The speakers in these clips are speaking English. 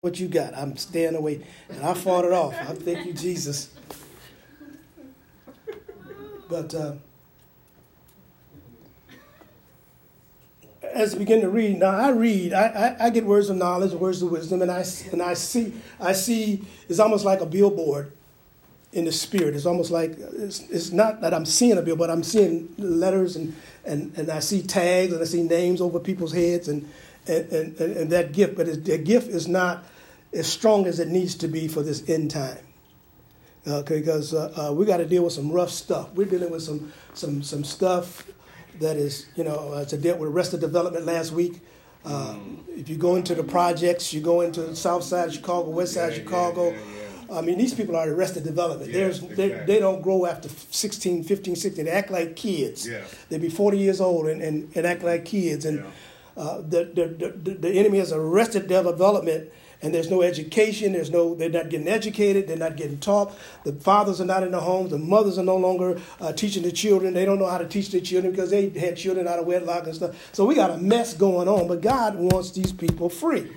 what you got. I'm staying away. And I fought it off. I thank you, Jesus. But uh, as I begin to read, now I read, I, I, I, get words of knowledge, words of wisdom, and I, and I see, I see, it's almost like a billboard in the spirit. It's almost like, it's, it's not that I'm seeing a billboard, but I'm seeing letters and, and, and I see tags and I see names over people's heads and, and, and, and that gift, but the gift is not as strong as it needs to be for this end time. Okay, because uh, uh, we got to deal with some rough stuff. We're dealing with some some some stuff that is, you know, uh, to deal with arrested development last week. Um, if you go into the projects, you go into the south side of Chicago, west side yeah, of Chicago. Yeah, yeah, I mean, these people are arrested development. There's, exactly. they, they don't grow after 16, 15, 16. They act like kids. They be 40 years old and, and, and act like kids. And uh, the, the, the, the enemy has arrested their development and there's no education there's no they're not getting educated they're not getting taught. The fathers are not in the homes the mothers are no longer uh, teaching the children. They don't know how to teach their children because they had children out of wedlock and stuff. So we got a mess going on but god wants these people free.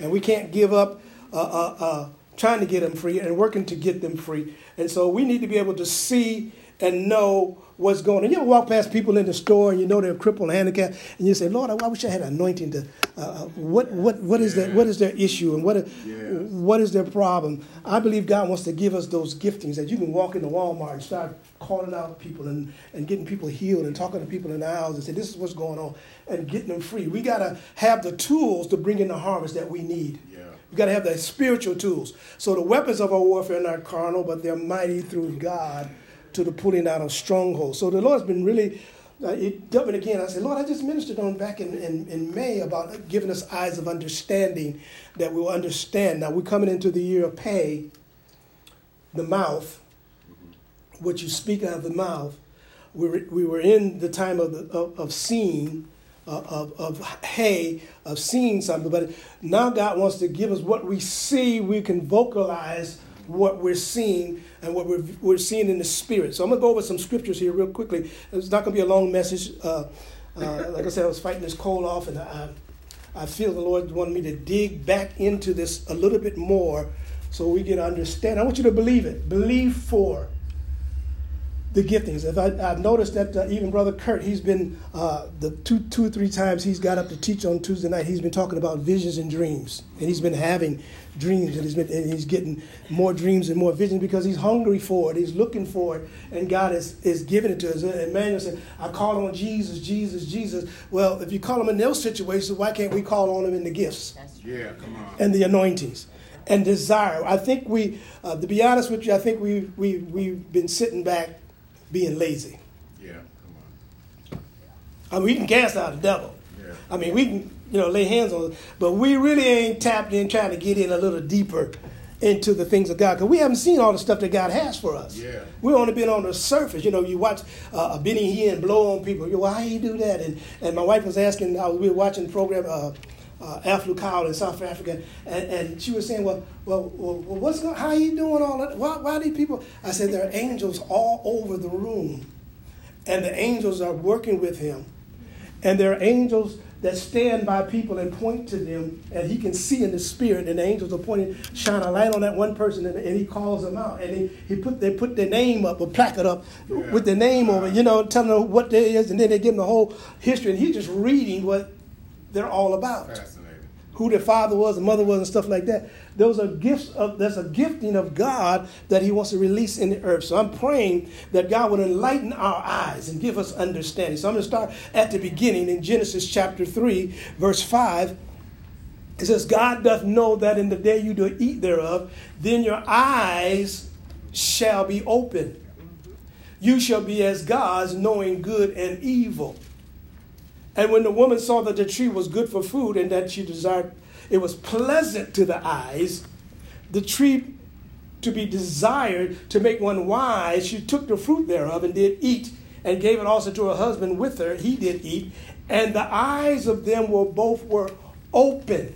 And we can't give up uh, uh, uh, trying to get them free and working to get them free. And so we need to be able to see and know what's going on. You ever walk past people in the store and you know they're crippled, and handicapped, and you say, "Lord, I, wish I had anointing to. Uh, uh what what what is their what is their issue and what what is their problem?" I believe God wants to give us those giftings that you can walk into Walmart and start calling out people and, and getting people healed and talking to people in the aisles and say, "This is what's going on," and getting them free. We got to have the tools to bring in the harvest that we need. Yeah. We got to have the spiritual tools. So the weapons of our warfare are not carnal, but they're mighty through God to the pulling out of strongholds. So the Lord's been really, uh, it jumping again. I said, Lord, I just ministered on back in, in, in May about giving us eyes of understanding that we'll understand. Now we're coming into the year of Pey, the mouth, what you speak out of the mouth. We were, we were in the time of, the, of, of seeing, uh, of, of hay, of seeing something. But now God wants to give us what we see, we can vocalize what we're seeing and what we're, we're seeing in the spirit. So I'm going to go over some scriptures here real quickly. It's not going to be a long message. Uh, uh, like I said, I was fighting this cold off, and I, I feel the Lord wanted me to dig back into this a little bit more so we can understand. I want you to believe it. Believe for the giftings. If I, have noticed that uh, even Brother Kurt, he's been uh, the two, two or three times he's got up to teach on Tuesday night. He's been talking about visions and dreams, and he's been having dreams, and he's been and he's getting more dreams and more visions because he's hungry for it. He's looking for it, and God is is giving it to us. And Emmanuel said, "I call on Jesus, Jesus, Jesus." Well, if you call him in those situations, why can't we call on him in the gifts? Yeah, come on. And the anointings and desire. I think we, uh, to be honest with you, I think we we we've been sitting back being lazy. Yeah, come on. I mean, we can cast out the devil. Yeah. I mean, we can, you know, lay hands on but we really ain't tapped in trying to get in a little deeper into the things of God because we haven't seen all the stuff that God has for us. Yeah. We've only been on the surface. You know, you watch uh, Benny Hinn blow on people. You know, why he do that? And and my wife was asking. Uh, we were watching the program. Uh, uh, in South Africa, and, and she was saying, well, well, well what's going, how are you doing all that? Why, why these people? I said, there are angels all over the room, and the angels are working with him, and there are angels that stand by people and point to them, and he can see in the spirit, and the angels are pointing, shine a light on that one person, and, and he calls them out, and he, he put they put their name up, a placard up yeah. with their name over, you know, telling them what there is, and then they give them the whole history, and he's just reading what they're all about. Who their father was and mother was and stuff like that. Those are gifts of there's a gifting of God that He wants to release in the earth. So I'm praying that God would enlighten our eyes and give us understanding. So I'm going to start at the beginning in Genesis chapter 3, verse 5. It says, God doth know that in the day you do eat thereof, then your eyes shall be open. You shall be as gods, knowing good and evil. And when the woman saw that the tree was good for food and that she desired, it was pleasant to the eyes, the tree to be desired to make one wise, she took the fruit thereof and did eat, and gave it also to her husband with her. He did eat, and the eyes of them were both were open.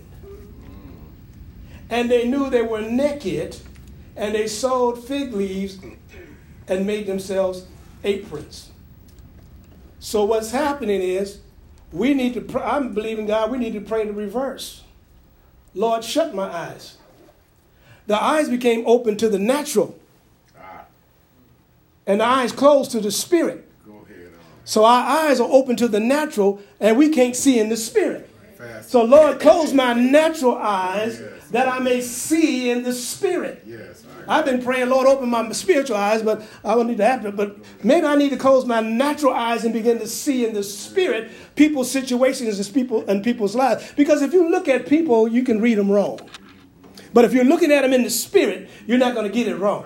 And they knew they were naked, and they sewed fig leaves and made themselves aprons. So what's happening is we need to, pray, I'm believing God, we need to pray the reverse. Lord, shut my eyes. The eyes became open to the natural, Ah, and the eyes closed to the spirit. go ahead. So our eyes are open to the natural, and we can't see in the spirit. Fast. So, Lord, close my natural eyes that I may see in the spirit. Yes. I've been praying, Lord, open my spiritual eyes, but I don't need to have happen. But maybe I need to close my natural eyes and begin to see in the spirit people's situations and people and people's lives. Because if you look at people, you can read them wrong. But if you're looking at them in the spirit, you're not going to get it wrong.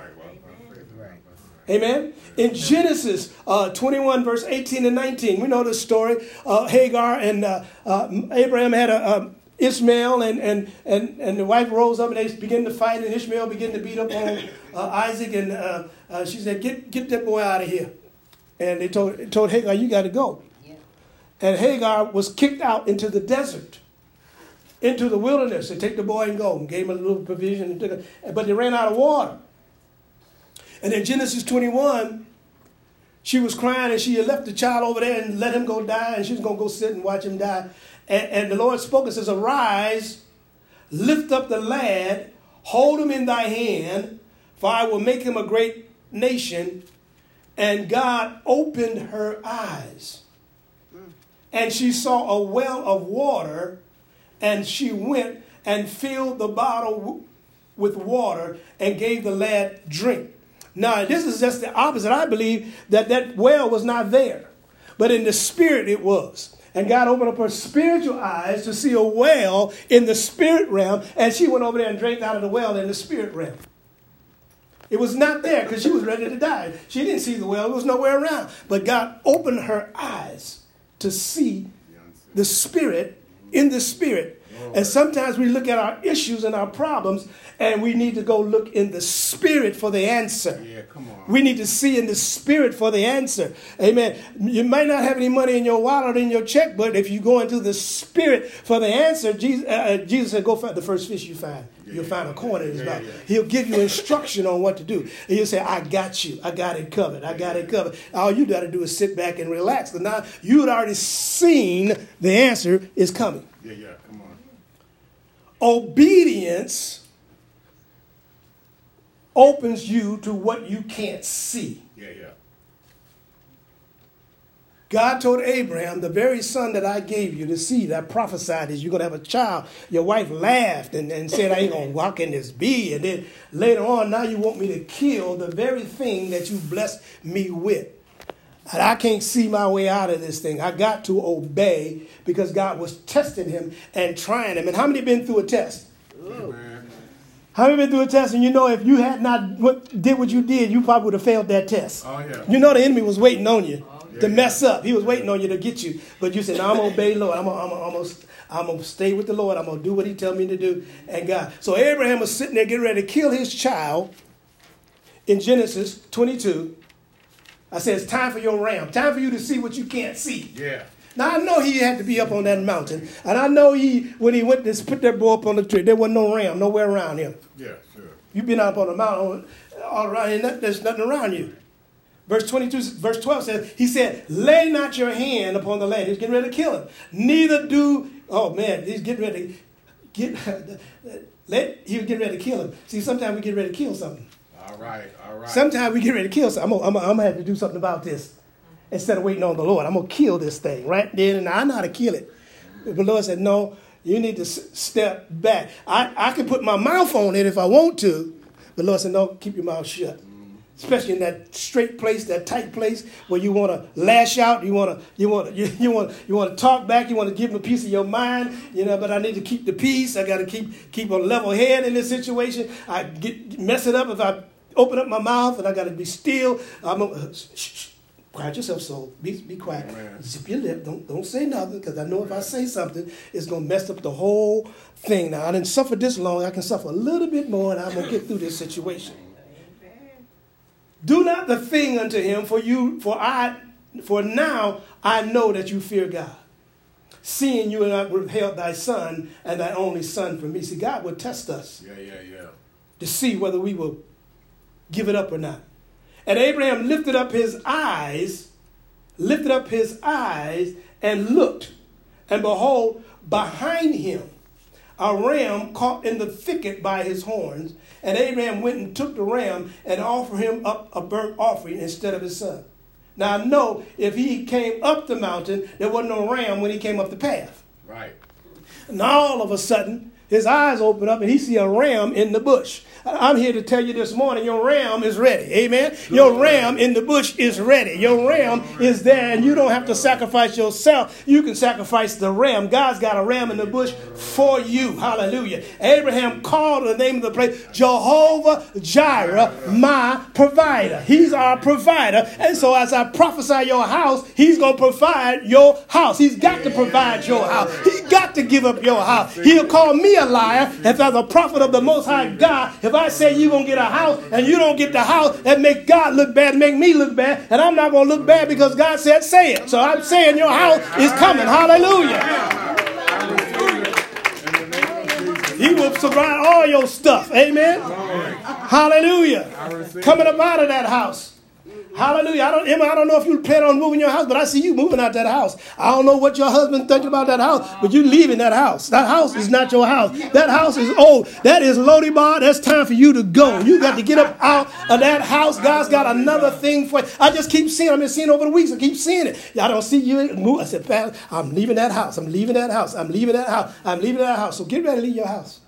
Amen. In Genesis uh, 21, verse 18 and 19, we know the story. Uh, Hagar and uh, uh, Abraham had a, um, Ishmael, and, and, and, and the wife rose up and they begin to fight, and Ishmael began to beat up on uh, Isaac. And uh, uh, she said, get, get that boy out of here. And they told, told Hagar, You got to go. And Hagar was kicked out into the desert, into the wilderness. They take the boy and go. And gave him a little provision, and took it, but they ran out of water. And in Genesis 21, she was crying and she had left the child over there and let him go die, and she was going to go sit and watch him die. And, and the Lord spoke and says, Arise, lift up the lad, hold him in thy hand, for I will make him a great nation. And God opened her eyes. And she saw a well of water, and she went and filled the bottle with water and gave the lad drink. Now, this is just the opposite. I believe that that well was not there, but in the spirit it was. And God opened up her spiritual eyes to see a well in the spirit realm, and she went over there and drank out of the well in the spirit realm. It was not there because she was ready to die. She didn't see the well, it was nowhere around. But God opened her eyes to see the spirit in the spirit. And sometimes we look at our issues and our problems, and we need to go look in the spirit for the answer. Yeah, come on. We need to see in the spirit for the answer. Amen. You might not have any money in your wallet or in your check, but if you go into the spirit for the answer, Jesus, uh, uh, Jesus said, Go find the first fish you find. You'll find a coin in his mouth. He'll give you instruction on what to do. And he'll say, I got you. I got it covered. I got it covered. All you got to do is sit back and relax. Because now you had already seen the answer is coming. Yeah, yeah. Obedience opens you to what you can't see. Yeah, yeah. God told Abraham, the very son that I gave you, the seed I prophesied is you're going to have a child. Your wife laughed and, and said, I ain't going to walk in this bee. And then later on, now you want me to kill the very thing that you blessed me with. And I can't see my way out of this thing. I got to obey because God was testing him and trying him. And how many been through a test? How many been through a test and you know if you had not what, did what you did, you probably would have failed that test. Oh, yeah. You know the enemy was waiting on you oh, to Yeah, mess up. He was waiting on you to get you. But you said, no, I'm going to obey Lord. I'm going I'm gonna, I'm gonna, I'm going to stay with the Lord. I'm going to do what he tell me to do. And God. So Abraham was sitting there getting ready to kill his child in Genesis 22. I said, it's time for your ram. Time for you to see what you can't see. Yeah. Now I know he had to be up on that mountain, and I know he when he went to put that boy up on the tree, there wasn't no ram nowhere around him. Yeah, sure. You've been up on the mountain all around, and there's nothing around you. Verse 22, verse 12 says, He said, Lay not your hand upon the land. He's getting ready to kill him. Neither do, oh man, he's getting ready to get, let, he was getting ready to kill him. See, sometimes we get ready to kill something. All right, all right. Sometimes we get ready to kill something. I'm I'm gonna have to do something about this instead of waiting on the Lord. I'm gonna kill this thing right then, and I know how to kill it. But the Lord said, "No, you need to step back. I, I can put my mouth on it if I want to, but the Lord said, no, keep your mouth shut." Especially in that straight place, that tight place where you want to lash out, you want to, you want, you, you want, you want to talk back, you want to give them a piece of your mind, you know. But I need to keep the peace. I got to keep keep a level head in this situation. I get mess it up if I open up my mouth, and I got to be still. I'm a, uh, shh, shh, quiet yourself, soul. Be be quiet. Amen. Zip your lip. Don't don't say nothing, because I know if I say something, it's gonna mess up the whole thing. Now I didn't suffer this long. I can suffer a little bit more, and I'm gonna get through this situation. Do not the thing unto him, for you, for I, for now I know that you fear God. Seeing you and I withheld thy son and thy only son from me. See, God will test us Yeah, yeah, yeah. to see whether we will give it up or not. And Abraham lifted up his eyes, lifted up his eyes and looked, and behold, behind him a ram caught in the thicket by his horns. And Abraham went and took the ram and offered him up a burnt offering instead of his son. Now I know if he came up the mountain, there wasn't no ram when he came up the path. Right. And all of a sudden, his eyes open up and he see a ram in the bush. I'm here to tell you this morning your ram is ready. Amen. Your ram in the bush is ready. Your ram is there, and you don't have to sacrifice yourself. You can sacrifice the ram. God's got a ram in the bush for you. Hallelujah. Abraham called the name of the place Jehovah Jireh, my provider. He's our provider. And so as I prophesy your house, he's going to provide your house. He's got to provide your house. He's got to give up your house. He'll call me a liar if as a prophet of the Most High God, if I say you're going to get a house and you don't get the house, that make God look bad, make me look bad, and I'm not going to look bad because God said say it. So I'm saying your house is coming. Hallelujah. He will provide all your stuff. Amen. Hallelujah. Coming up out of that house. Hallelujah. I don't, Emma, I don't know if you plan on moving your house, but I see you moving out that house. I don't know what your husband thinking about that house, but you leaving that house. That house is not your house. That house is old. That is Lo Debar. That's time for you to go. You got to get up out of that house. God's got another thing for you. I just keep seeing. I've been seeing over the weeks. I keep seeing it. I don't see you move. I said, Pastor, I'm leaving that house. I'm leaving that house. I'm leaving that house. I'm leaving that house. So get ready to leave your house.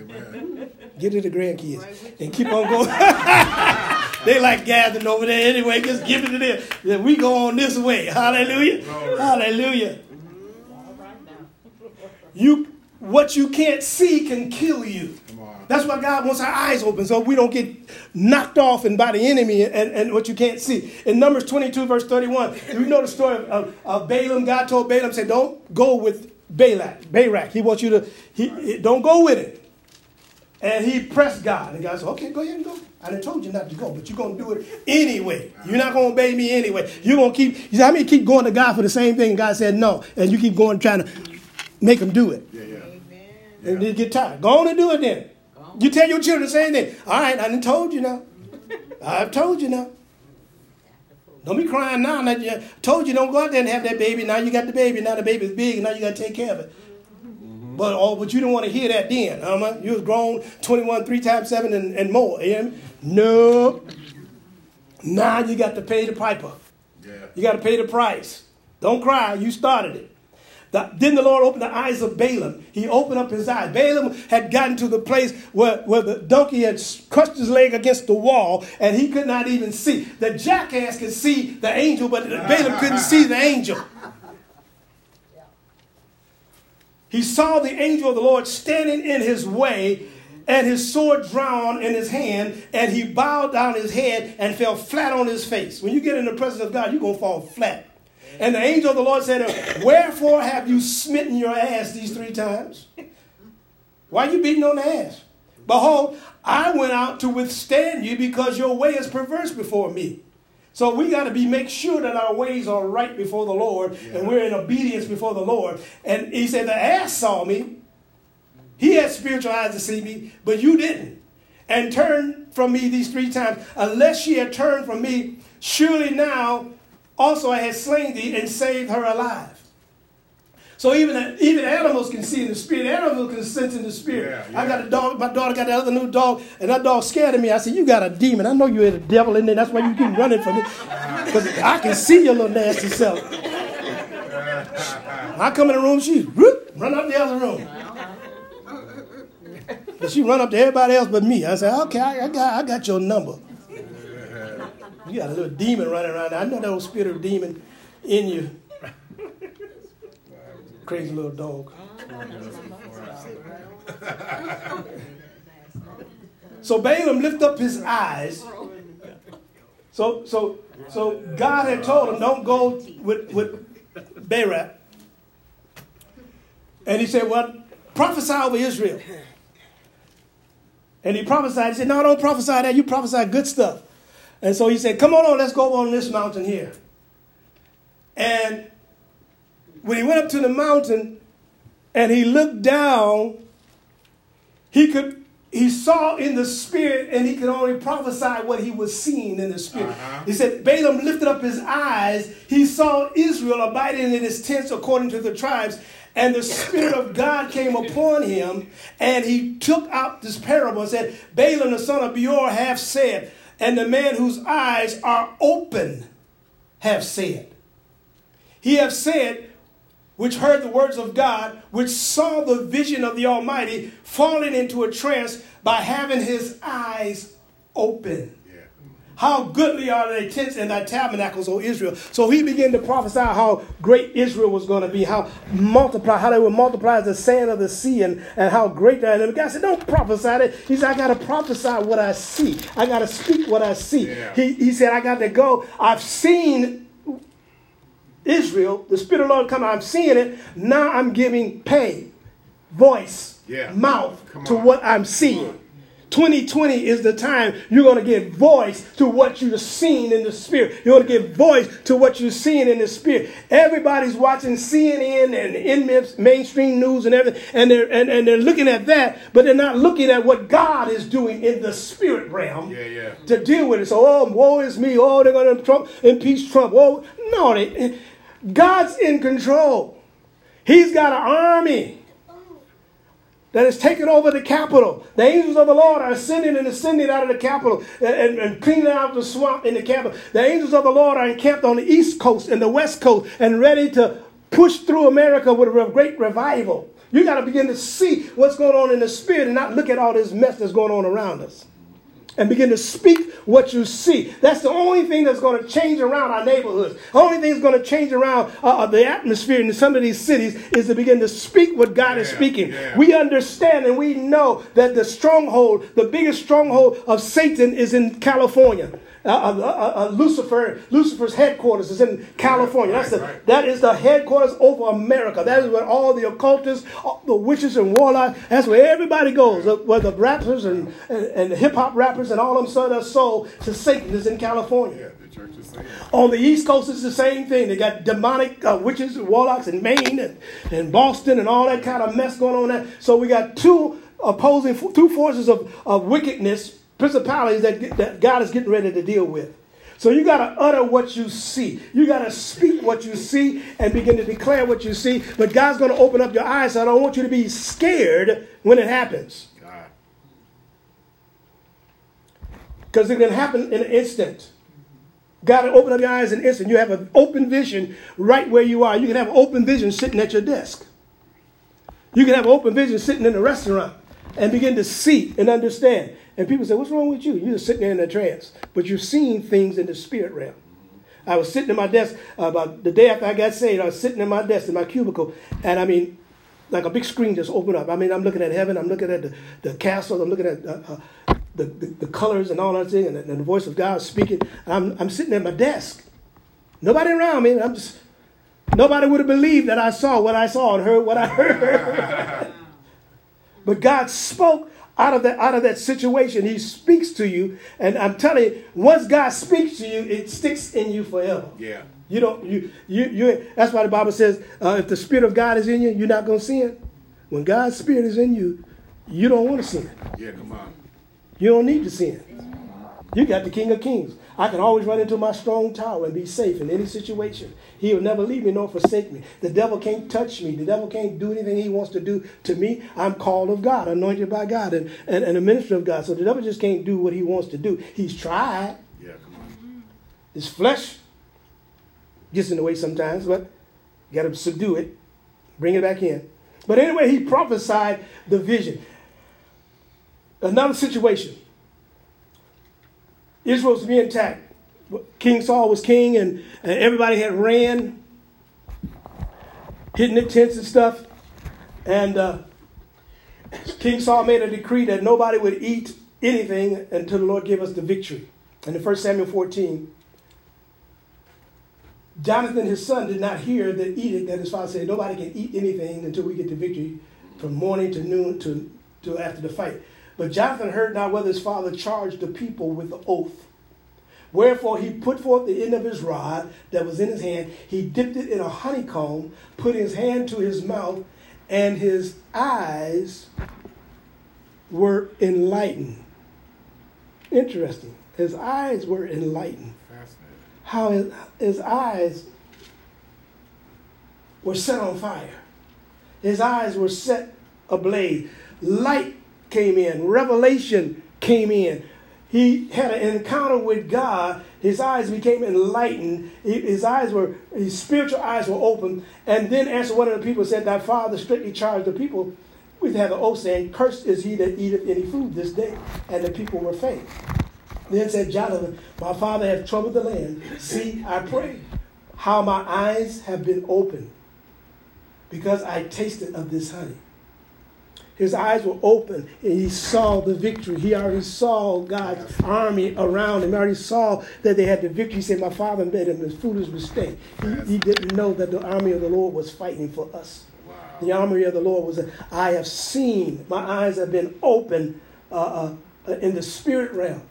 Amen. Get it to the grandkids and keep on going. they like gathering over there anyway. Just give it to them. Then we go on this way. Hallelujah. Hallelujah. You what you can't see can kill you. That's why God wants our eyes open so we don't get knocked off and by the enemy and, and what you can't see. In Numbers 22, verse 31, you know the story of, of, of Balaam. God told Balaam, said, Don't go with Balak. Barak. He wants you to, he, don't go with it. And he pressed God. And God said, okay, go ahead and go. I done told you not to go, but you're going to do it anyway. You're not going to obey me anyway. You're going to keep, you see, I mean, keep going to God for the same thing? God said no. And you keep going trying to make him do it. Yeah, yeah. And they get tired. Go on and do it then. You tell your children the same thing. All right, I done told you now. I've told you now. Don't be crying now. I told you don't go out there and have that baby. Now you got the baby. Now the baby's big, and now you got to take care of it. But oh, but you didn't want to hear that then. Huh? You was grown 21, three times seven and, and more. You? No. Now you got to pay the piper. Yeah. You got to pay the price. Don't cry. You started it. The, then the Lord opened the eyes of Balaam. He opened up his eyes. Balaam had gotten to the place where, where the donkey had crushed his leg against the wall and he could not even see. The jackass could see the angel, but Balaam couldn't see the angel. He saw the angel of the Lord standing in his way and his sword drawn in his hand, and he bowed down his head and fell flat on his face. When you get in the presence of God, you're going to fall flat. And the angel of the Lord said, Wherefore have you smitten your ass these three times? Why are you beating on the ass? Behold, I went out to withstand you because your way is perverse before me. So we got to be make sure that our ways are right before the Lord yeah. and we're in obedience before the Lord. And he said, The ass saw me. He had spiritual eyes to see me, but you didn't. And turned from me these three times. Unless she had turned from me, surely now also I had slain thee and saved her alive. So even even animals can see in the spirit. Animals can sense in the spirit. Yeah, yeah. I got a dog. My daughter got the other new dog, and that dog scared of me. I said, "You got a demon. I know you had a devil in there. That's why you keep running from me, because I can see your little nasty self." I come in the room, she whoop, run up the other room. But she run up to everybody else but me. I said, "Okay, I, I got I got your number." You got a little demon running around. There. I know that old spirit of demon in you crazy little dog. so Balaam lift up his eyes. So so so God had told him, don't go with, with Barak. And he said, Well, prophesy over Israel. And he prophesied. He said, No, don't prophesy that. You prophesy good stuff. And so he said, Come on, on let's go on this mountain here. And when he went up to the mountain and he looked down, he could he saw in the spirit and he could only prophesy what he was seeing in the spirit. Uh-huh. He said, Balaam lifted up his eyes. He saw Israel abiding in his tents according to the tribes. And the Spirit of God came upon him, and he took out this parable and said, Balaam the son of Beor have said, and the man whose eyes are open have said. He have said, which heard the words of God, which saw the vision of the Almighty, falling into a trance by having his eyes open. How goodly are thy tents and thy tabernacles, O Israel. So he began to prophesy how great Israel was going to be, how multiply, how they would multiply as the sand of the sea, and, and how great that. And the guy said, Don't prophesy that. He said, I got to prophesy what I see. I got to speak what I see. Yeah. He, he said, I got to go. I've seen Israel, the Spirit of the Lord come, I'm seeing it. Now I'm giving Pey, voice, yeah. mouth to what I'm seeing. 2020 is the time you're going to give voice to what you're seeing in the spirit. You're going to give voice to what you're seeing in the spirit. Everybody's watching CNN and in mainstream news and everything, and they're and, and they're looking at that, but they're not looking at what God is doing in the spirit realm yeah, yeah. to deal with it. So, oh, woe is me. Oh, they're going to Trump, impeach Trump. Oh, no, they, God's in control. He's got an army that has taken over the capital. The angels of the Lord are ascending and ascending out of the capital and, and, and, cleaning out the swamp in the capital. The angels of the Lord are encamped on the east coast and the west coast and ready to push through America with a great revival. You got to begin to see what's going on in the spirit and not look at all this mess that's going on around us and begin to speak what you see. That's the only thing that's going to change around our neighborhoods. The only thing that's going to change around uh, uh, the atmosphere in some of these cities is to begin to speak what God yeah, is speaking. Yeah. We understand and we know that the stronghold, the biggest stronghold of Satan is in California. Uh, uh, uh, uh, Lucifer, Lucifer's headquarters is in California. That's the, right. that is the headquarters over America. That is where all the occultists, all the witches and warlocks, that's where everybody goes. where the rappers and, and, and hip hop rappers and all of them sell their soul to Satan is in California. Yeah, On the East Coast, it's the same thing. They got demonic uh, witches and warlocks in Maine and, and Boston and all that kind of mess going on there. So we got two opposing, two forces of, of wickedness principalities that, that God is getting ready to deal with. So you got to utter what you see. You got to speak what you see and begin to declare what you see. But God's going to open up your eyes. So I don't want you to be scared when it happens. Because it can happen in an instant. God will open up your eyes in an instant. You have an open vision right where you are. You can have an open vision sitting at your desk. You can have an open vision sitting in a restaurant and begin to see and understand. And people say, What's wrong with you? You're just sitting there in a trance. But you're seeing things in the spirit realm. I was sitting at my desk uh, about the day after I got saved. I was sitting at my desk in my cubicle, and I mean, like a big screen just opened up. I mean, I'm looking at heaven, I'm looking at the, the castle, I'm looking at uh, uh, the, the, the, colors and all that thing, and, and the voice of God speaking. I'm, I'm sitting at my desk. Nobody around me. I'm just, nobody would have believed that I saw what I saw and heard what I heard. but God spoke out of that out of that situation he speaks to you. And i'm telling you once god speaks to you it sticks in you forever. Yeah. You don't you you you that's why the bible says uh, if the spirit of god is in you you're not going to sin. When god's spirit is in you you don't want to sin. Yeah come on. You don't need to sin you got the king of kings I can always run into my strong tower and be safe in any situation. He will never leave me nor forsake me. The devil can't touch me. The devil can't do anything he wants to do to me. I'm called of God, anointed by God, and, and, and a minister of God. So the devil just can't do what he wants to do. He's tried. Yeah, come on. His flesh gets in the way sometimes, but you got to subdue it, bring it back in. But anyway, he prophesied the vision. Another situation. Israel's being attacked. King Saul was king, and, and everybody had ran, hidden their tents and stuff. And uh, King Saul made a decree that nobody would eat anything until the Lord gave us the victory. And in 1 Samuel 14, Jonathan, his son, did not hear the edict that his father said, nobody can eat anything until we get the victory from morning to noon to, to after the fight. But Jonathan heard not whether his father charged the people with the oath. Wherefore he put forth the end of his rod that was in his hand. He dipped it in a honeycomb, put his hand to his mouth, and his eyes were enlightened. Interesting. His eyes were enlightened. How his, his eyes were set on fire. His eyes were set ablaze. Light came in, revelation came in. He had an encounter with God. His eyes became enlightened. His eyes were, his spiritual eyes were open. And then answered one of the people said, Thy father strictly charged the people with having an oath saying, Cursed is he that eateth any food this day. And the people were faint. Then said Jonathan, My father hath troubled the land. See, I pray, how my eyes have been opened, because I tasted of this honey. His eyes were open and he saw the victory. He already saw God's army around him. He already saw that they had the victory. He said, My father made a foolish mistake. He, he, didn't know that the army of the Lord was fighting for us. The army of the Lord was, I have seen, my eyes have been open uh, uh, in the spirit realm.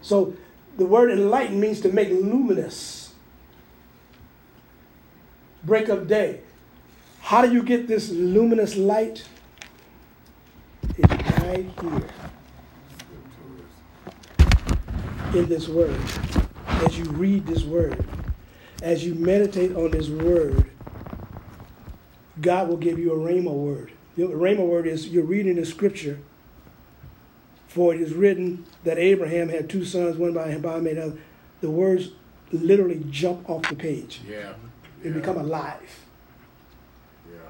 So the word enlighten means to make luminous. Break of day. How do you get this luminous light? Right here in this word. As you read this word, as you meditate on this word, God will give you a rhema word. The rhema word is you're reading the scripture for it is written that Abraham had two sons, one by him, by him, another. The words literally jump off the page. Yeah. They yeah. become alive.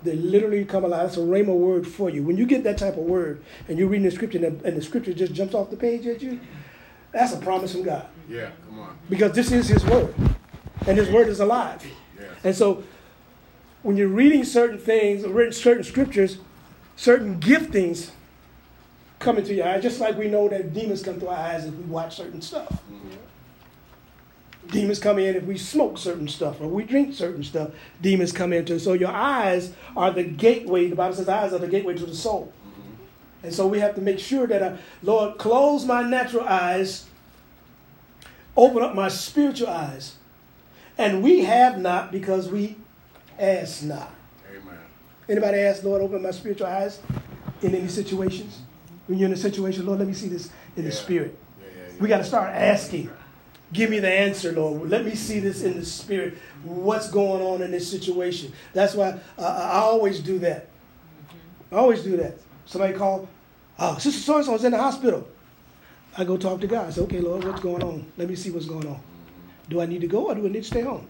They literally come alive. That's a rhema word for you. When you get that type of word and you're reading the scripture and the, and the scripture just jumps off the page at you, that's a promise from God. Yeah, come on. Because this is His word, and His word is alive. Yeah. And so, when you're reading certain things, reading certain scriptures, certain giftings come into your eyes, just like we know that demons come to our eyes if we watch certain stuff. Mm-hmm. Demons come in if we smoke certain stuff or we drink certain stuff. Demons come into. So your eyes are the gateway. The Bible says eyes are the gateway to the soul. Mm-hmm. And so we have to make sure that, uh, Lord, close my natural eyes, open up my spiritual eyes. And we have not because we ask not. Amen. Anybody ask, Lord, open my spiritual eyes in any situations? when you're in a situation, Lord, let me see this in yeah. the spirit. Yeah, yeah, we got to start asking. Give me the answer, Lord. Let me see this in the spirit. What's going on in this situation? That's why uh, I always do that. I always do that. Somebody call, oh, Sister so and so is in the hospital. I go talk to God. I say, okay, Lord, what's going on? Let me see what's going on. Do I need to go or do I need to stay home?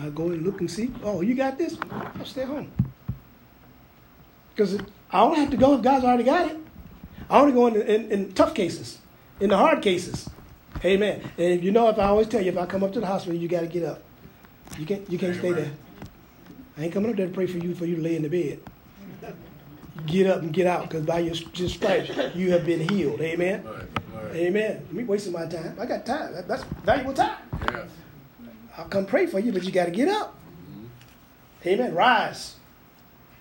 I go and look and see. Oh, you got this? I'll stay home. Because I don't have to go if God's already got it. I only go in, in, in tough cases, in the hard cases. Amen. And you know, if I always tell you, if I come up to the hospital, you got to get up. You can't, you can't stay there. I ain't coming up there to pray for you for you to lay in the bed. Get up and get out, because by your, your stripes you have been healed. Amen. Right, right. Amen. Me wasting my time. I got time. That's valuable time. Yes. I'll come pray for you, but you got to get up. Mm-hmm. Amen. Rise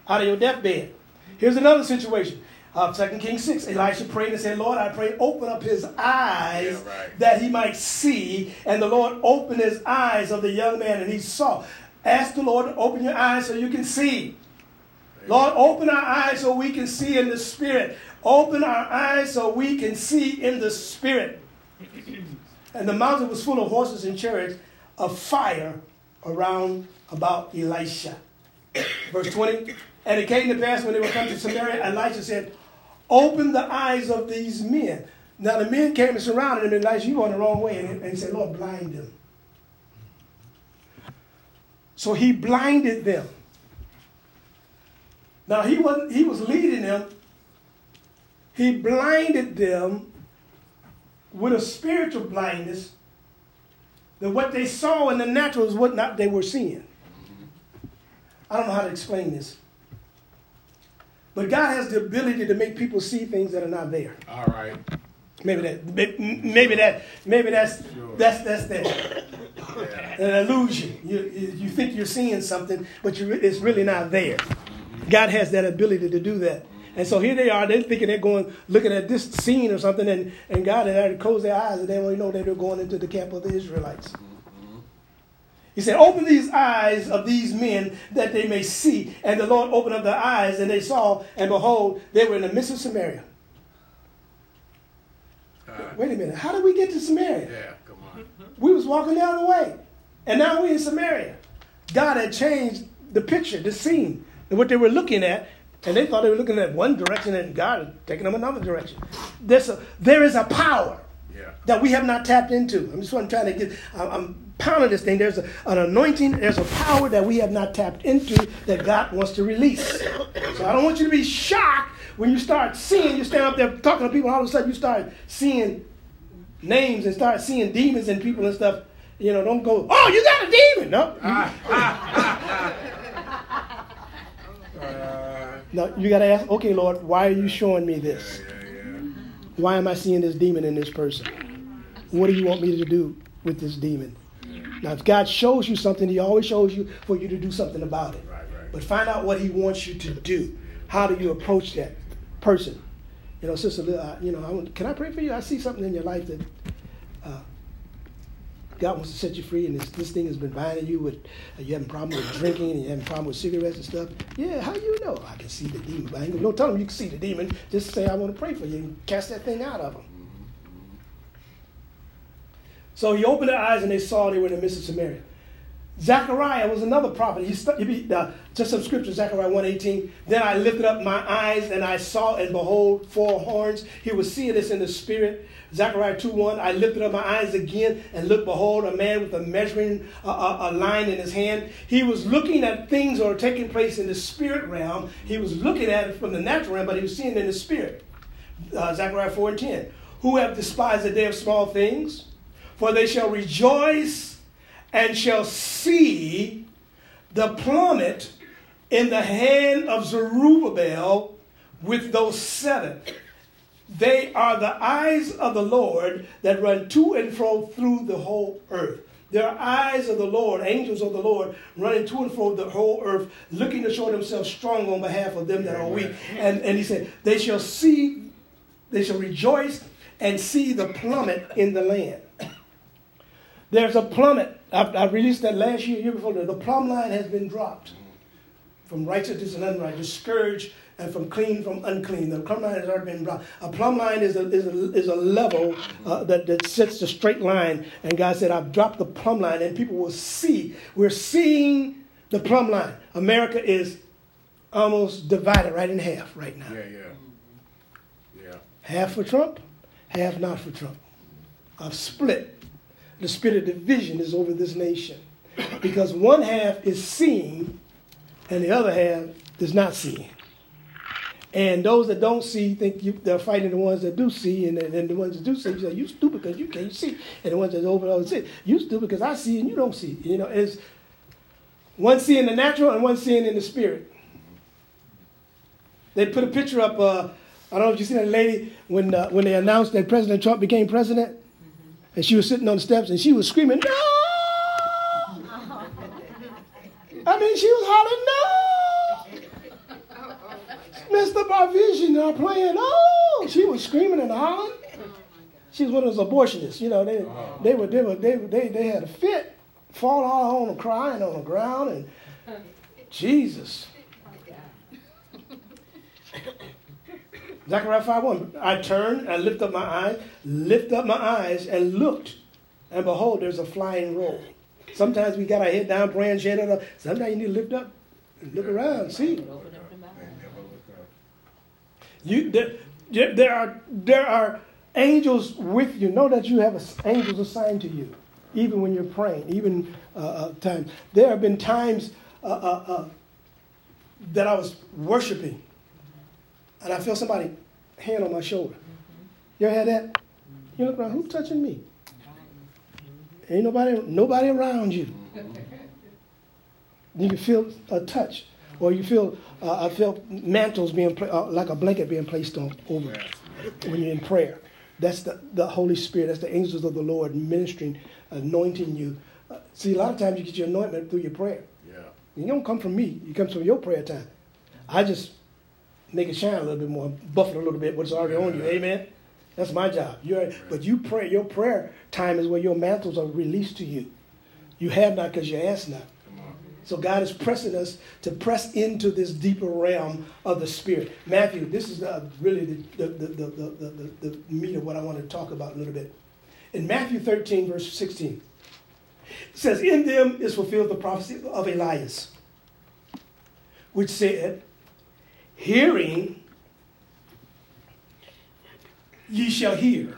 out of your deathbed. Here's another situation. Uh, 2 Kings 6, Elisha prayed and said, Lord, I pray, open up his eyes yeah, right. that he might see. And the Lord opened his eyes of the young man and he saw. Ask the Lord to open your eyes so you can see. Amen. Lord, open our eyes so we can see in the Spirit. Open our eyes so we can see in the Spirit. and the mountain was full of horses and chariots of fire around about Elisha. Verse 20. And it came to pass when they were come to Samaria, Elisha said, Open the eyes of these men. Now the men came and surrounded him, and Elisha, you going the wrong way. And, and he said, Lord, blind them. So he blinded them. Now he wasn't, he was leading them. He blinded them with a spiritual blindness that what they saw in the natural is what not they were seeing. I don't know how to explain this. But God has the ability to make people see things that are not there. All right. Maybe that. Maybe that. Maybe that's sure. that's that's that. Yeah. An illusion. You you think you're seeing something, but you, it's really not there. God has that ability to do that. And so here they are, they're thinking they're going, looking at this scene or something, and, and God had already closed their eyes, and they only know that they're going into the camp of the Israelites. He said, Open these eyes of these men that they may see. And the Lord opened up their eyes, and they saw, and behold, they were in the midst of Samaria. Uh, Wait a minute. How did we get to Samaria? Yeah, come on. We was walking down the way. And now we're in Samaria. God had changed the picture, the scene. And what they were looking at, and they thought they were looking at one direction and God had taken them another direction. There's a, there is a power Yeah. that we have not tapped into. I'm just I'm trying to get. I'm, I'm pounding this thing. There's a, an anointing. There's a power that we have not tapped into that God wants to release. So I don't want you to be shocked when you start seeing. You stand up there talking to people. All of a sudden, you start seeing names and start seeing demons and people and stuff. You know, don't go. Oh, you got a demon? No. Uh, No, you got to ask. Okay, Lord, why are you showing me this? Why am I seeing this demon in this person? What do you want me to do with this demon? Now, if God shows you something, He always shows you for you to do something about it. Right, right. But find out what He wants you to do. How do you approach that person? You know, Sister, I, you know, I want, can I pray for you? I see something in your life that uh, God wants to set you free, and this, this thing has been binding you with, uh, you having problem with drinking, and you having problem with cigarettes and stuff. Yeah, how you know? I can see the demon. But I ain't gonna- don't tell him you can see the demon. Just say, I want to pray for you, and cast that thing out of them. So he opened their eyes and they saw they were in the midst of Samaria. Zechariah was another prophet. He stu- be- uh, just some scripture, Zechariah 1.18. Then I lifted up my eyes and I saw and behold four horns. He was seeing this in the spirit. Zechariah 2.1, I lifted up my eyes again and looked, behold, a man with a measuring uh, a line in his hand. He was looking at things that taking place in the spirit realm. He was looking at it from the natural realm, but he was seeing it in the spirit. Uh, Zechariah 4 and 10. Who have despised the day of small things? For they shall rejoice and shall see the plummet in the hand of Zerubbabel with those seven. They are the eyes of the Lord that run to and fro through the whole earth. They are eyes of the Lord, angels of the Lord, running to and fro the whole earth, looking to show themselves strong on behalf of them that are weak. And, and he said, They shall see, they shall rejoice and see the plummet in the land. There's a plummet. I, I released that last year, year before. The plumb line has been dropped from righteousness and unrighteous, scourge and from clean from unclean. The plumb line has already been dropped. A plumb line is a, is a, is a level uh, that, that sets the straight line. And God said, I've dropped the plumb line, and people will see. We're seeing the plumb line. America is almost divided right in half right now. Yeah, yeah. Yeah. Half for Trump, half not for Trump. A split. The spirit of division is over this nation because one half is seeing and the other half is not seeing. And those that don't see think you, they're fighting the ones that do see, and, and the ones that do see, say, you stupid because you can't see. And the ones that over there say, you stupid because I see and you don't see. You know, it's one seeing the natural and one seeing in the spirit. They put a picture up. Uh, I don't know if you seen that lady when uh, when they announced that President Trump became president, and she was sitting on the steps and she was screaming, "No!" I mean, she was hollering, "No!" Mr. Barvision are playing. Oh, she was screaming and hollering. She was one of those abortionists. You know, they they were they were they they, they had a fit, fall all on the crying on the ground, and Jesus. Zechariah 5 1. I turned, and lift up my eyes, lift up my eyes, and looked, and behold, there's a flying roll. Sometimes we got our head down praying, up. Sometimes you need to lift up and look around, see. You, there, there, there are, there are angels with you. Know that you have angels assigned to you, even when you're praying, even uh, uh, times. There have been times uh, uh, uh, that I was worshiping, and I felt somebody hand on my shoulder. You ever had that? You look around, who's touching me? Ain't nobody, nobody around you. You can feel a touch, or you feel uh, I felt mantles being pla- uh, like a blanket being placed on over when you're in prayer. That's the, the Holy Spirit. That's the angels of the Lord ministering, anointing you. Uh, see, a lot of times you get your anointment through your prayer. Yeah. You don't come from me. It comes from your prayer time. I just make it shine a little bit more, buff it a little bit. What's already on you? Amen. That's my job. You're, but you pray. Your prayer time is where your mantles are released to you. You have not because you ask not. So God is pressing us to press into this deeper realm of the Spirit. Matthew, this is uh, really the, the, the, the, the, the, the meat of what I want to talk about a little bit. In Matthew 13, verse 16, it says, In them is fulfilled the prophecy of Elias. which said, Hearing ye shall hear,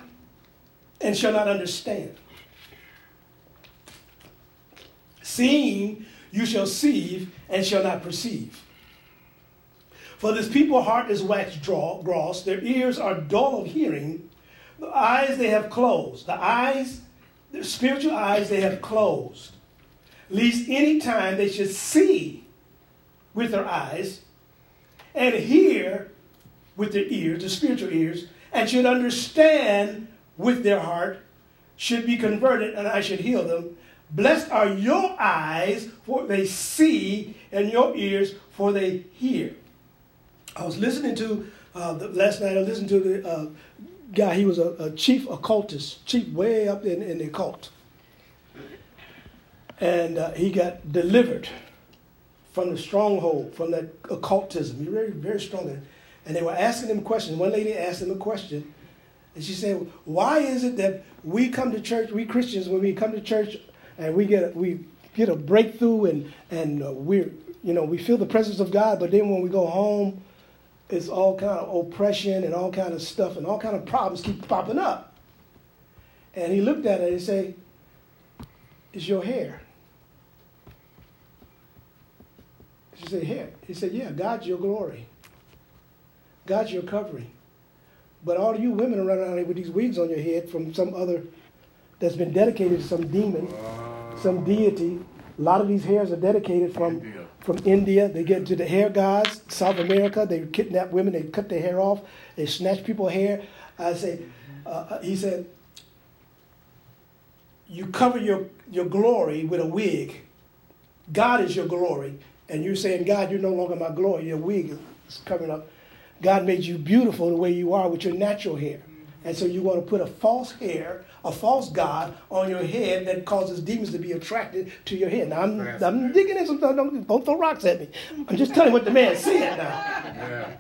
and shall not understand. Seeing you shall see, and shall not perceive. For this people's heart is waxed gross, their ears are dull of hearing, the eyes they have closed. The eyes, their spiritual eyes they have closed. Lest any time they should see with their eyes and hear with their ears, the spiritual ears, and should understand with their heart, should be converted, and I should heal them. Blessed are your eyes, for they see, and your ears, for they hear. I was listening to, uh, the, last night I listened to the uh, guy, he was a, a, chief occultist, chief way up in, in the occult. And uh, he got delivered from the stronghold, from that occultism. He very, very strong. And they were asking him questions. One lady asked him a question, and she said, "Why is it that we come to church, we Christians, when we come to church, and we get a, we get a breakthrough, and and uh, we're you know we feel the presence of God, but then when we go home, it's all kind of oppression and all kind of stuff, and all kind of problems keep popping up." And he looked at her and he said, "It's your hair." She said, "Hair." He said, "Yeah, God's your glory." God's your covering. But all you women are running around here with these wigs on your head from some other that's been dedicated to some demon, some deity. A lot of these hairs are dedicated from India. from India. They get to the hair gods, South America. They kidnap women. They cut their hair off. They snatch people's hair. I say, uh, uh he said, you cover your, your glory with a wig. God is your glory. And you're saying, God, you're no longer my glory. Your wig is coming up God made you beautiful the way you are with your natural hair. And so you want to put a false hair, a false God on your head that causes demons to be attracted to your head. Now, I'm, I'm digging in some don't, don't throw rocks at me. I'm just telling what the man said now. Yeah.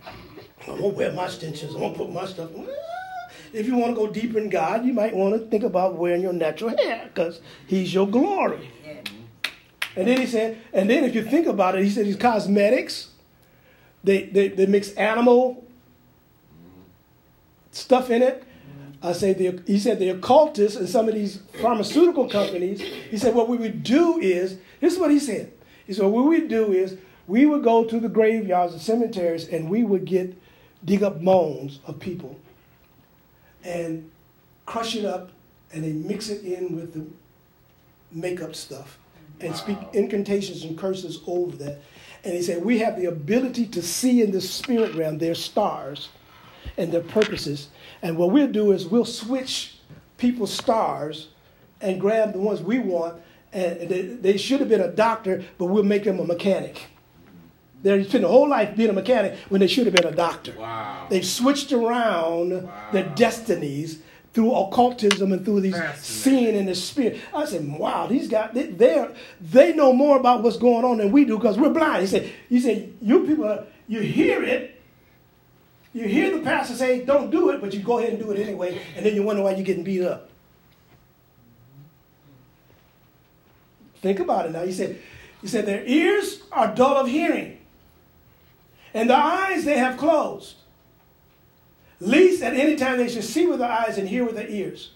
I'm going to wear my extensions. I'm going to put my stuff. If you want to go deeper in God, you might want to think about wearing your natural hair because He's your glory. And then he said, and then if you think about it, he said, these cosmetics. They, they, they mix animal stuff in it. I say the, he said the occultists and some of these pharmaceutical companies, he said what we would do is, this is what he said. He said what we would do is we would go to the graveyards and cemeteries and we would get, dig up bones of people and crush it up and they mix it in with the makeup stuff and speak incantations and curses over that. And he said, We have the ability to see in the spirit realm their stars and their purposes. And what we'll do is we'll switch people's stars and grab the ones we want. And they, they should have been a doctor, but we'll make them a mechanic. They spent a whole life being a mechanic when they should have been a doctor. Wow. They've switched around wow. their destinies through occultism and through these seeing in the spirit. I said, wow, these guys, they, they, they know more about what's going on than we do because we're blind. He said, he said, you people, are, you hear it, you hear the pastor say, don't do it, but you go ahead and do it anyway, and then you wonder why you're getting beat up. Think about it now. He said, he said, their ears are dull of hearing, and the eyes they have closed. Least at any time they should see with their eyes and hear with their ears.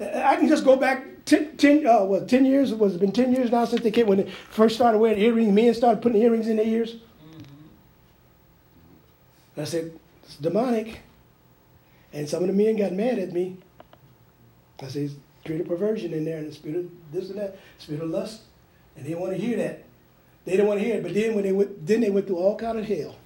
I can just go back 10, 10, uh, what, 10 years, was it been 10 years now since they came, when they first started wearing earrings, men started putting earrings in their ears. I said, it's demonic. And some of the men got mad at me. I said, spirit of perversion in there and the spirit of this and that, spirit of lust. And they didn't want to hear that. They didn't want to hear it. But then when they went, then they went through all kind of hell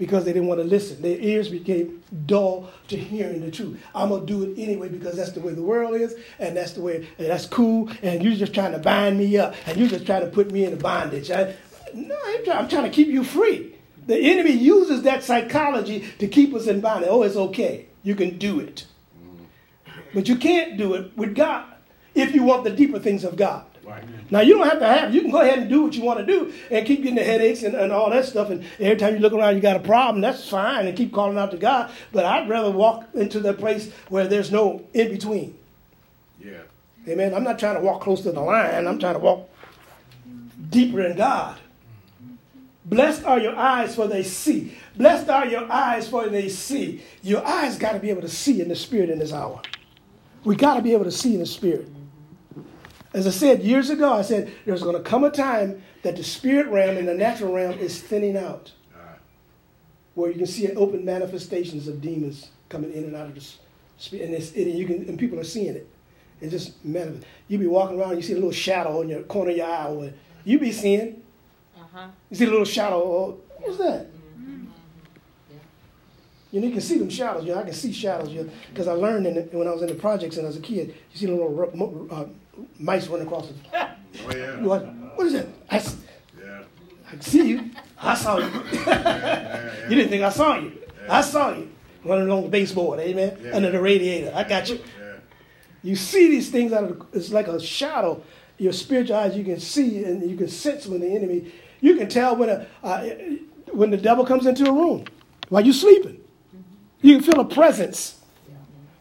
because they didn't want to listen. Their ears became dull to hearing the truth. I'm gonna do it anyway because that's the way the world is, and that's the way and that's cool. And you're just trying to bind me up, and you're just trying to put me in a bondage. I, no, I'm trying, I'm trying to keep you free. The enemy uses that psychology to keep us in bondage. Oh, it's okay. You can do it. Mm. But you can't do it with God if you want the deeper things of God. Right. Now you don't have to have. You can go ahead and do what you want to do and keep getting the headaches and, and all that stuff. And every time you look around, you got a problem. That's fine, and keep calling out to God. But I'd rather walk into the place where there's no in between. Yeah. Amen. I'm not trying to walk close to the line. I'm trying to walk deeper in God. Blessed are your eyes for they see. Blessed are your eyes for they see. Your eyes got to be able to see in the spirit in this hour. We got to be able to see in the spirit. As I said years ago, I said there's going to come a time that the spirit realm and the natural realm is thinning out, where you can see open manifestations of demons coming in and out of the spirit, and, it's, and you can and people are seeing it. It just manifest. You be walking around, you see a little shadow in your corner of your eye, or you be seeing. Uh-huh. You see a little shadow. Oh, what's that? Mm-hmm. You know, you can see them shadows. You know, I can see shadows because I learned in the, when I was in the projects and as a kid. You see a little uh, mice running across the. Oh yeah. What? What is that? I, Yeah. I see you. I saw you. you didn't think I saw you. I saw you running along the baseboard. Amen. Yeah. Under the radiator. I got you. Yeah. You see these things out of the, it's like a shadow. Your spiritual eyes, you can see and you can sense when the enemy. You can tell when a uh, when the devil comes into a room while you're sleeping. You can feel a presence,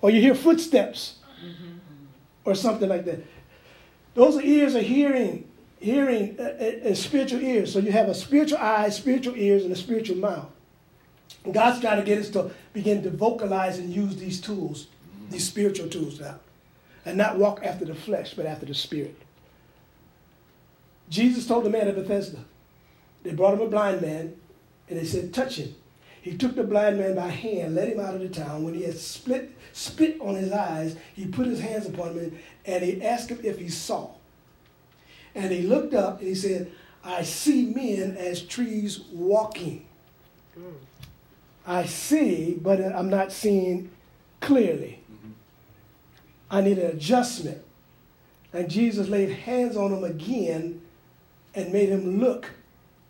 or you hear footsteps, or something like that. Those ears are hearing, hearing, and spiritual ears. So you have a spiritual eye, spiritual ears, and a spiritual mouth. And God's trying to get us to begin to vocalize and use these tools, these spiritual tools now, and not walk after the flesh, but after the spirit. Jesus told the man at Bethesda, they brought him a blind man, and they said, touch him. He took the blind man by hand, led him out of the town. When he had split, spit on his eyes, he put his hands upon him, and he asked him if he saw. And he looked up and he said, I see men as trees walking. I see, but I'm not seeing clearly. I need an adjustment. And Jesus laid hands on him again and made him look.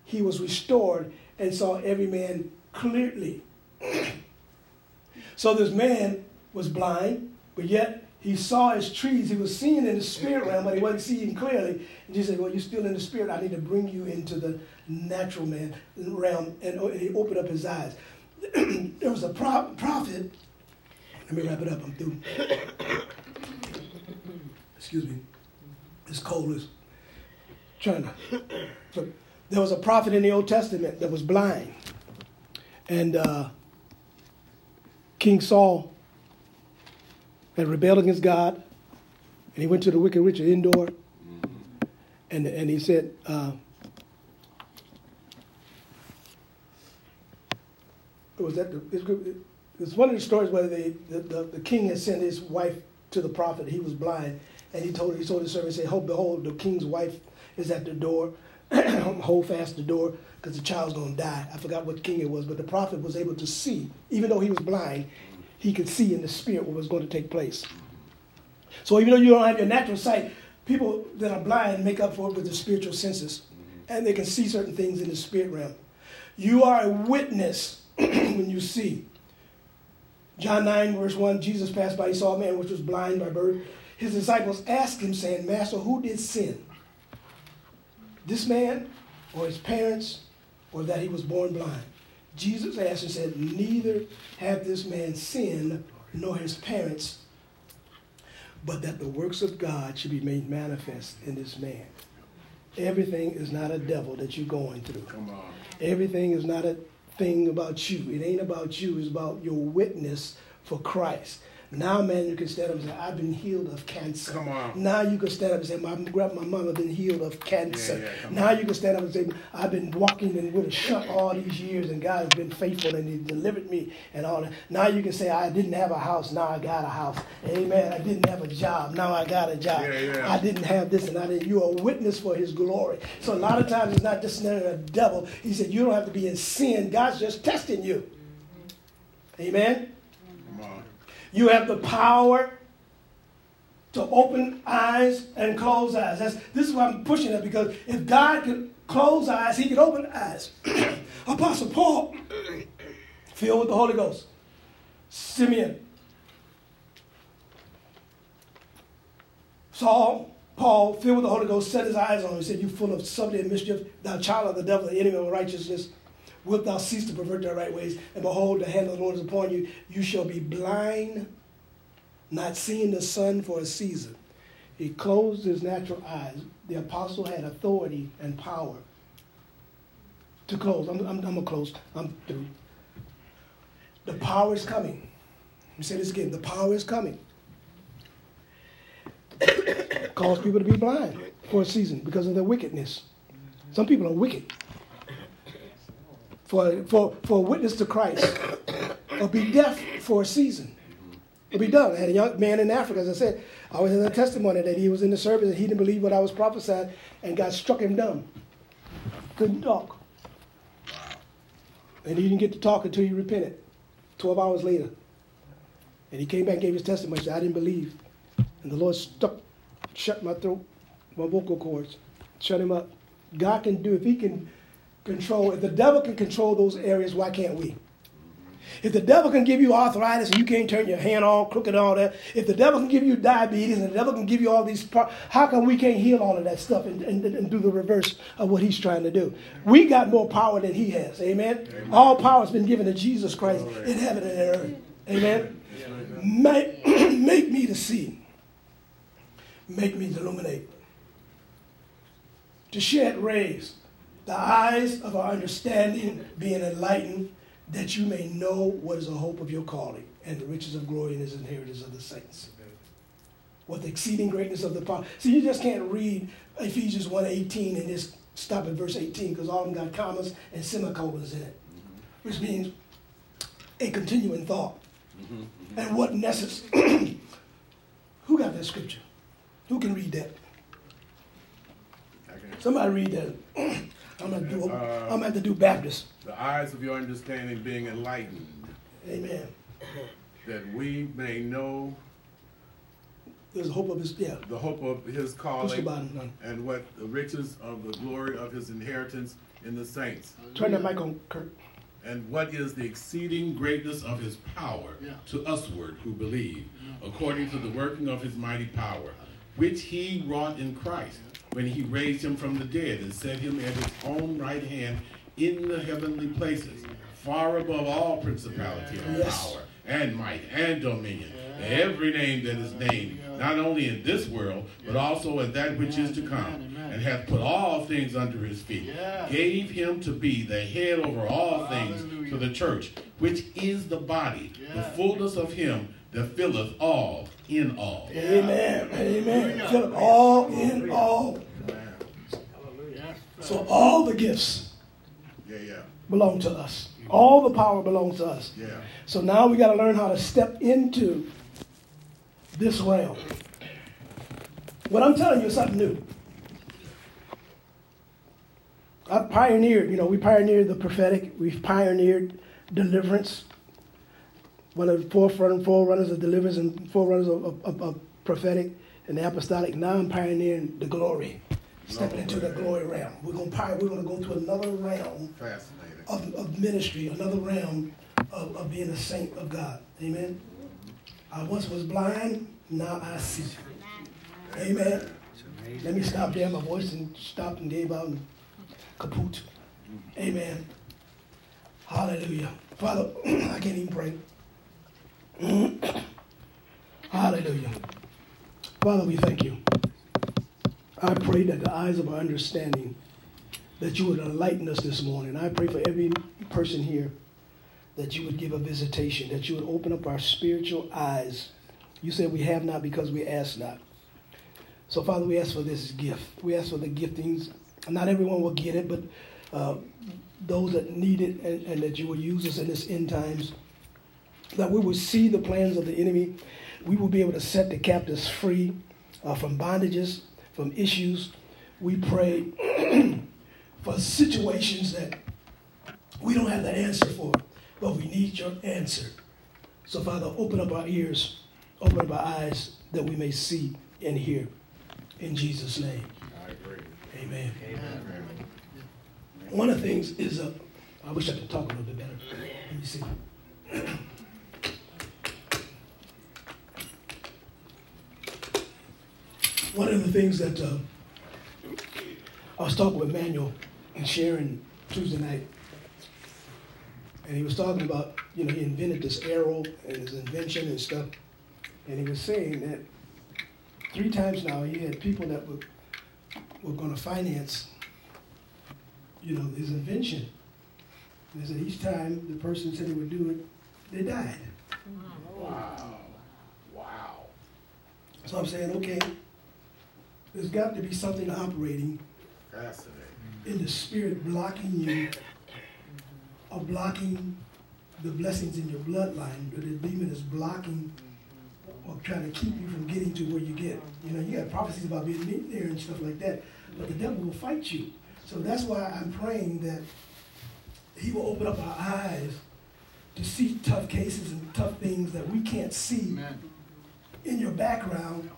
He was restored and saw every man clearly. so this man was blind, but yet he saw his trees. He was seeing in the spirit realm, but he wasn't seeing clearly. And Jesus said, Well, you're still in the spirit. I need to bring you into the natural man realm. And oh, he opened up his eyes. there was a pro- prophet. Let me wrap it up. I'm through. Excuse me. It's cold. It's trying to. So there was a prophet in the Old Testament that was blind. And uh, King Saul had rebelled against God, and he went to the wicked witch of Endor, and, and he said, uh, was that the, it's one of the stories where the, the, the, the, king had sent his wife to the prophet. He was blind, and he told he told his servant, "Say, "Hope, behold, the king's wife is at the door. Hold fast the door, because the child's going to die." I forgot what king it was, but the prophet was able to see, even though he was blind, he could see in the spirit what was going to take place. So even though you don't have your natural sight, people that are blind make up for it with their spiritual senses, and they can see certain things in the spirit realm. You are a witness when you see. John 9, verse 1, Jesus passed by, he saw a man which was blind by birth. His disciples asked him, saying, Master, who did sin? This man, or his parents, or that he was born blind? Jesus answered and said, Neither have this man sinned, nor his parents, but that the works of God should be made manifest in this man. Everything is not a devil that you're going through. Come on. Everything is not a thing about you. It ain't about you. It's about your witness for Christ. Now, man, you can stand up and say, I've been healed of cancer. Come on. Now you can stand up and say, my, my mama been healed of cancer. Yeah, yeah, now on. you can stand up and say, I've been walking in with a shuck all these years and God has been faithful and he delivered me and all that. Now you can say, I didn't have a house. Now I got a house. Amen. I didn't have a job. Now I got a job. Yeah, yeah. I didn't have this and I didn't. You're a witness for his glory. So a lot of times it's not just standing a devil. He said, you don't have to be in sin. God's just testing you. Amen. You have the power to open eyes and close eyes. That's, this is why I'm pushing it because if God could close eyes, he could open eyes. Apostle Paul, filled with the Holy Ghost. Simeon. Saul, Paul, filled with the Holy Ghost, set his eyes on him. He said, You full of subtlety and mischief, thou child of the devil, the enemy of righteousness wilt thou cease to pervert thy right ways? And behold, the hand of the Lord is upon you. You shall be blind, not seeing the sun for a season. He closed his natural eyes. The apostle had authority and power to close. I'm, I'm, I'm gonna close. I'm through. The power is coming. Let me say this again. The power is coming. Cause people to be blind for a season because of their wickedness. Some people are wicked. For, for, for a witness to Christ, or be deaf for a season. It'll be done. I had a young man in Africa, as I said, I always had a testimony that he was in the service and he didn't believe what I was prophesying, and God struck him dumb. Couldn't talk. And he didn't get to talk until he repented. 12 hours later. And he came back and gave his testimony. Said, I didn't believe. And the Lord stuck, shut my throat, my vocal cords, shut him up. God can do, if he can control, if the devil can control those areas, why can't we? If the devil can give you arthritis and you can't turn your hand on, crooked and all that, if the devil can give you diabetes and the devil can give you all these parts, how come we can't heal all of that stuff and, and, and, do the reverse of what he's trying to do? We got more power than he has. Amen? Amen. All power has been given to Jesus Christ in heaven and earth. Amen? Make, make me to see. Make me to illuminate. To shed rays. The eyes of our understanding being enlightened that you may know what is the hope of your calling and the riches of glory and his inheritance of the saints. What the exceeding greatness of the power. See, you just can't read Ephesians 1.18 and just stop at verse 18 because all of them got commas and semicolons in it, which means a continuing thought. Mm-hmm. And what necessary. Who got that scripture? Who can read that? Somebody read that. I'm gonna do. Uh, I'm gonna have to do Baptist. The eyes of your understanding being enlightened. Amen. That we may know. There's a hope of his yeah. The hope of his calling. And what the riches of the glory of his inheritance in the saints. Turn that mic on, Kurt. And what is the exceeding greatness of his power yeah. to usward who believe, yeah. according to the working of his mighty power, which he wrought in Christ when he raised him from the dead and set him at his own right hand in the heavenly places, far above all principality and yes. power and might and dominion, and every name that is named, not only in this world, but also in that which is to come, and hath put all things under his feet, gave him to be the head over all things to the church, which is the body, the fullness of him that filleth all in all. Amen. Amen. Fill all in all. So all the gifts yeah, yeah. belong to us. All the power belongs to us. Yeah. So now we got to learn how to step into this realm. What I'm telling you is something new. I pioneered, you know, we pioneered the prophetic. We've pioneered deliverance one of the forefront and forerunners of deliverance and forerunners of, of, of, of prophetic and the apostolic. Now I'm pioneering the glory, stepping into the glory realm. We're gonna pioneer, we're gonna go to another realm of, of ministry, another realm of, of being a saint of God. Amen. I once was blind, now I see. Amen. Let me stop there. My voice and stop and gave out and kaput. Amen. Hallelujah. Father, I can't even pray. Hallelujah. Father, we thank you. I pray that the eyes of our understanding, that you would enlighten us this morning. I pray for every person here that you would give a visitation, that you would open up our spiritual eyes. You said we have not because we ask not. So, Father, we ask for this gift. We ask for the giftings. Not everyone will get it, but uh, those that need it and, and that you will use us in this end times that we will see the plans of the enemy. We will be able to set the captives free uh, from bondages, from issues. We pray for situations that we don't have the answer for, but we need your answer. So, Father, open up our ears, open up our eyes that we may see and hear. In Jesus' name. I agree. Amen. Amen. One of the things is, uh, I wish I could talk a little bit better. Let me see. one of the things that uh, I was talking with Manuel and Sharon Tuesday night, and he was talking about, you know, he invented this arrow and his invention and stuff, and he was saying that three times now he had people that were, were going to finance, you know, his invention. And they said each time the person said they would do it, they died. Wow. Wow. So I'm saying, okay, there's got to be something operating in the spirit blocking you or blocking the blessings in your bloodline, or the demon is blocking or trying to keep you from getting to where you get. You know, you got prophecies about being there and stuff like that, but the devil will fight you. So that's why I'm praying that he will open up our eyes to see tough cases and tough things that we can't see Amen. in your background,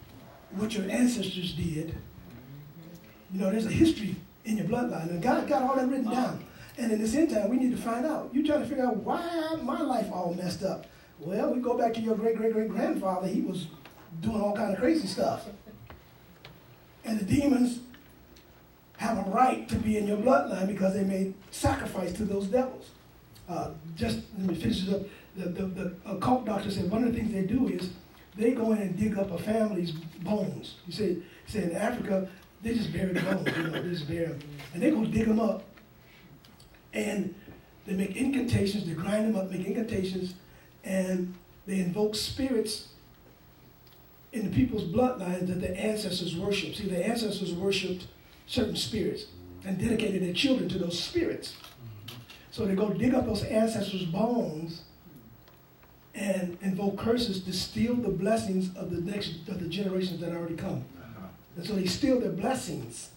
what your ancestors did. You know, there's a history in your bloodline, and God got all that written down. And in this end time, we need to find out. You're trying to figure out why my life all messed up. Well, we go back to your great great great grandfather. He was doing all kind of crazy stuff, and the demons have a right to be in your bloodline because they made sacrifice to those devils. Uh, just let me finish this up. The, the, the occult doctor said one of the things they do is they go in and dig up a family's bones. You say, say in Africa, they just bury the bones, you know, they just bury them. And they go dig them up and they make incantations, they grind them up, make incantations, and they invoke spirits in the people's bloodlines that their ancestors worshiped. See, their ancestors worshipped certain spirits and dedicated their children to those spirits. So they go dig up those ancestors' bones and invoke curses to steal the blessings of the next of the generations that already come. And so they steal their blessings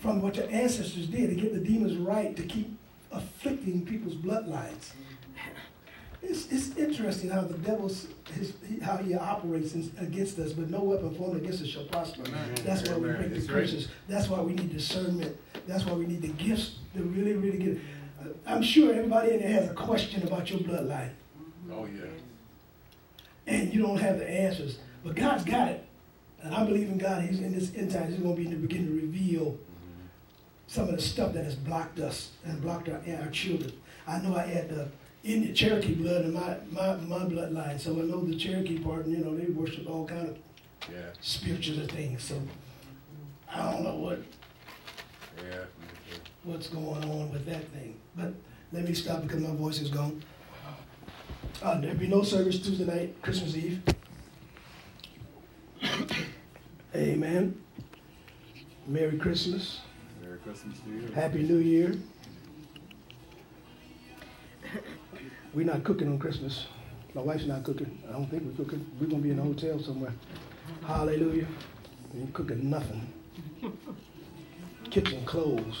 from what your ancestors did to get the demons right to keep afflicting people's bloodlines. It's, it's interesting how the devil's his, how he operates in, against us, but no weapon formed against us shall prosper. Amen. That's why we break the curses. That's why we need discernment. That's why we need the gifts to really, really get. I'm sure everybody in there has a question about your bloodline, Oh, yeah. and you don't have the answers. But God's got it, and I believe in God. He's in this end time. He's going to be begin to reveal some of the stuff that has blocked us and blocked our, our children. I know I had the Indian Cherokee blood in my, my, my bloodline, so I know the Cherokee part, and you know, they worship all kind of Yeah. spiritual things. So I don't know what, Yeah. What's going on with that thing. But let me stop because my voice is gone. Uh, there'll be no service Tuesday night, Christmas Eve. Amen. Merry Christmas. Merry Christmas to you. Happy New Year. We're not cooking on Christmas. My wife's not cooking. I don't think we're cooking. We're gonna be in a hotel somewhere. Hallelujah. We ain't cooking nothing. Kitchen closed.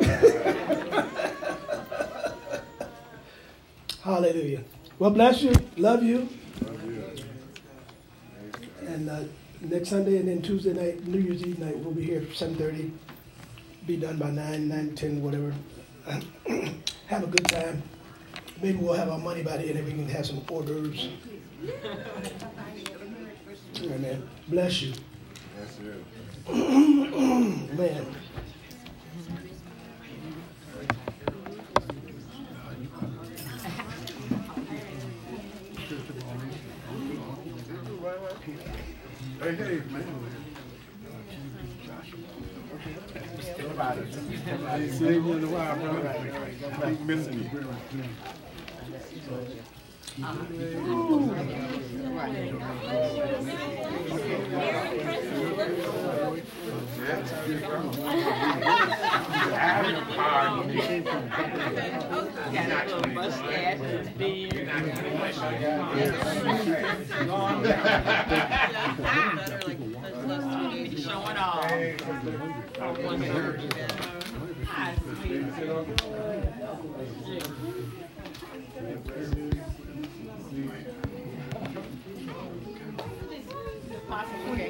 Hallelujah. Well, bless you. Love you. And uh, next Sunday and then Tuesday night, New Year's Eve night, we'll be here at 7:30 be done by nine, nine, ten, whatever. have a good time. Maybe we'll have our money by then and we can have some hors d'oeuvres. Amen. Bless you. That's it. Man. Hey, hey, man. I ain't seen you in a while, bro. Keep missing you. Showing off. Possibly.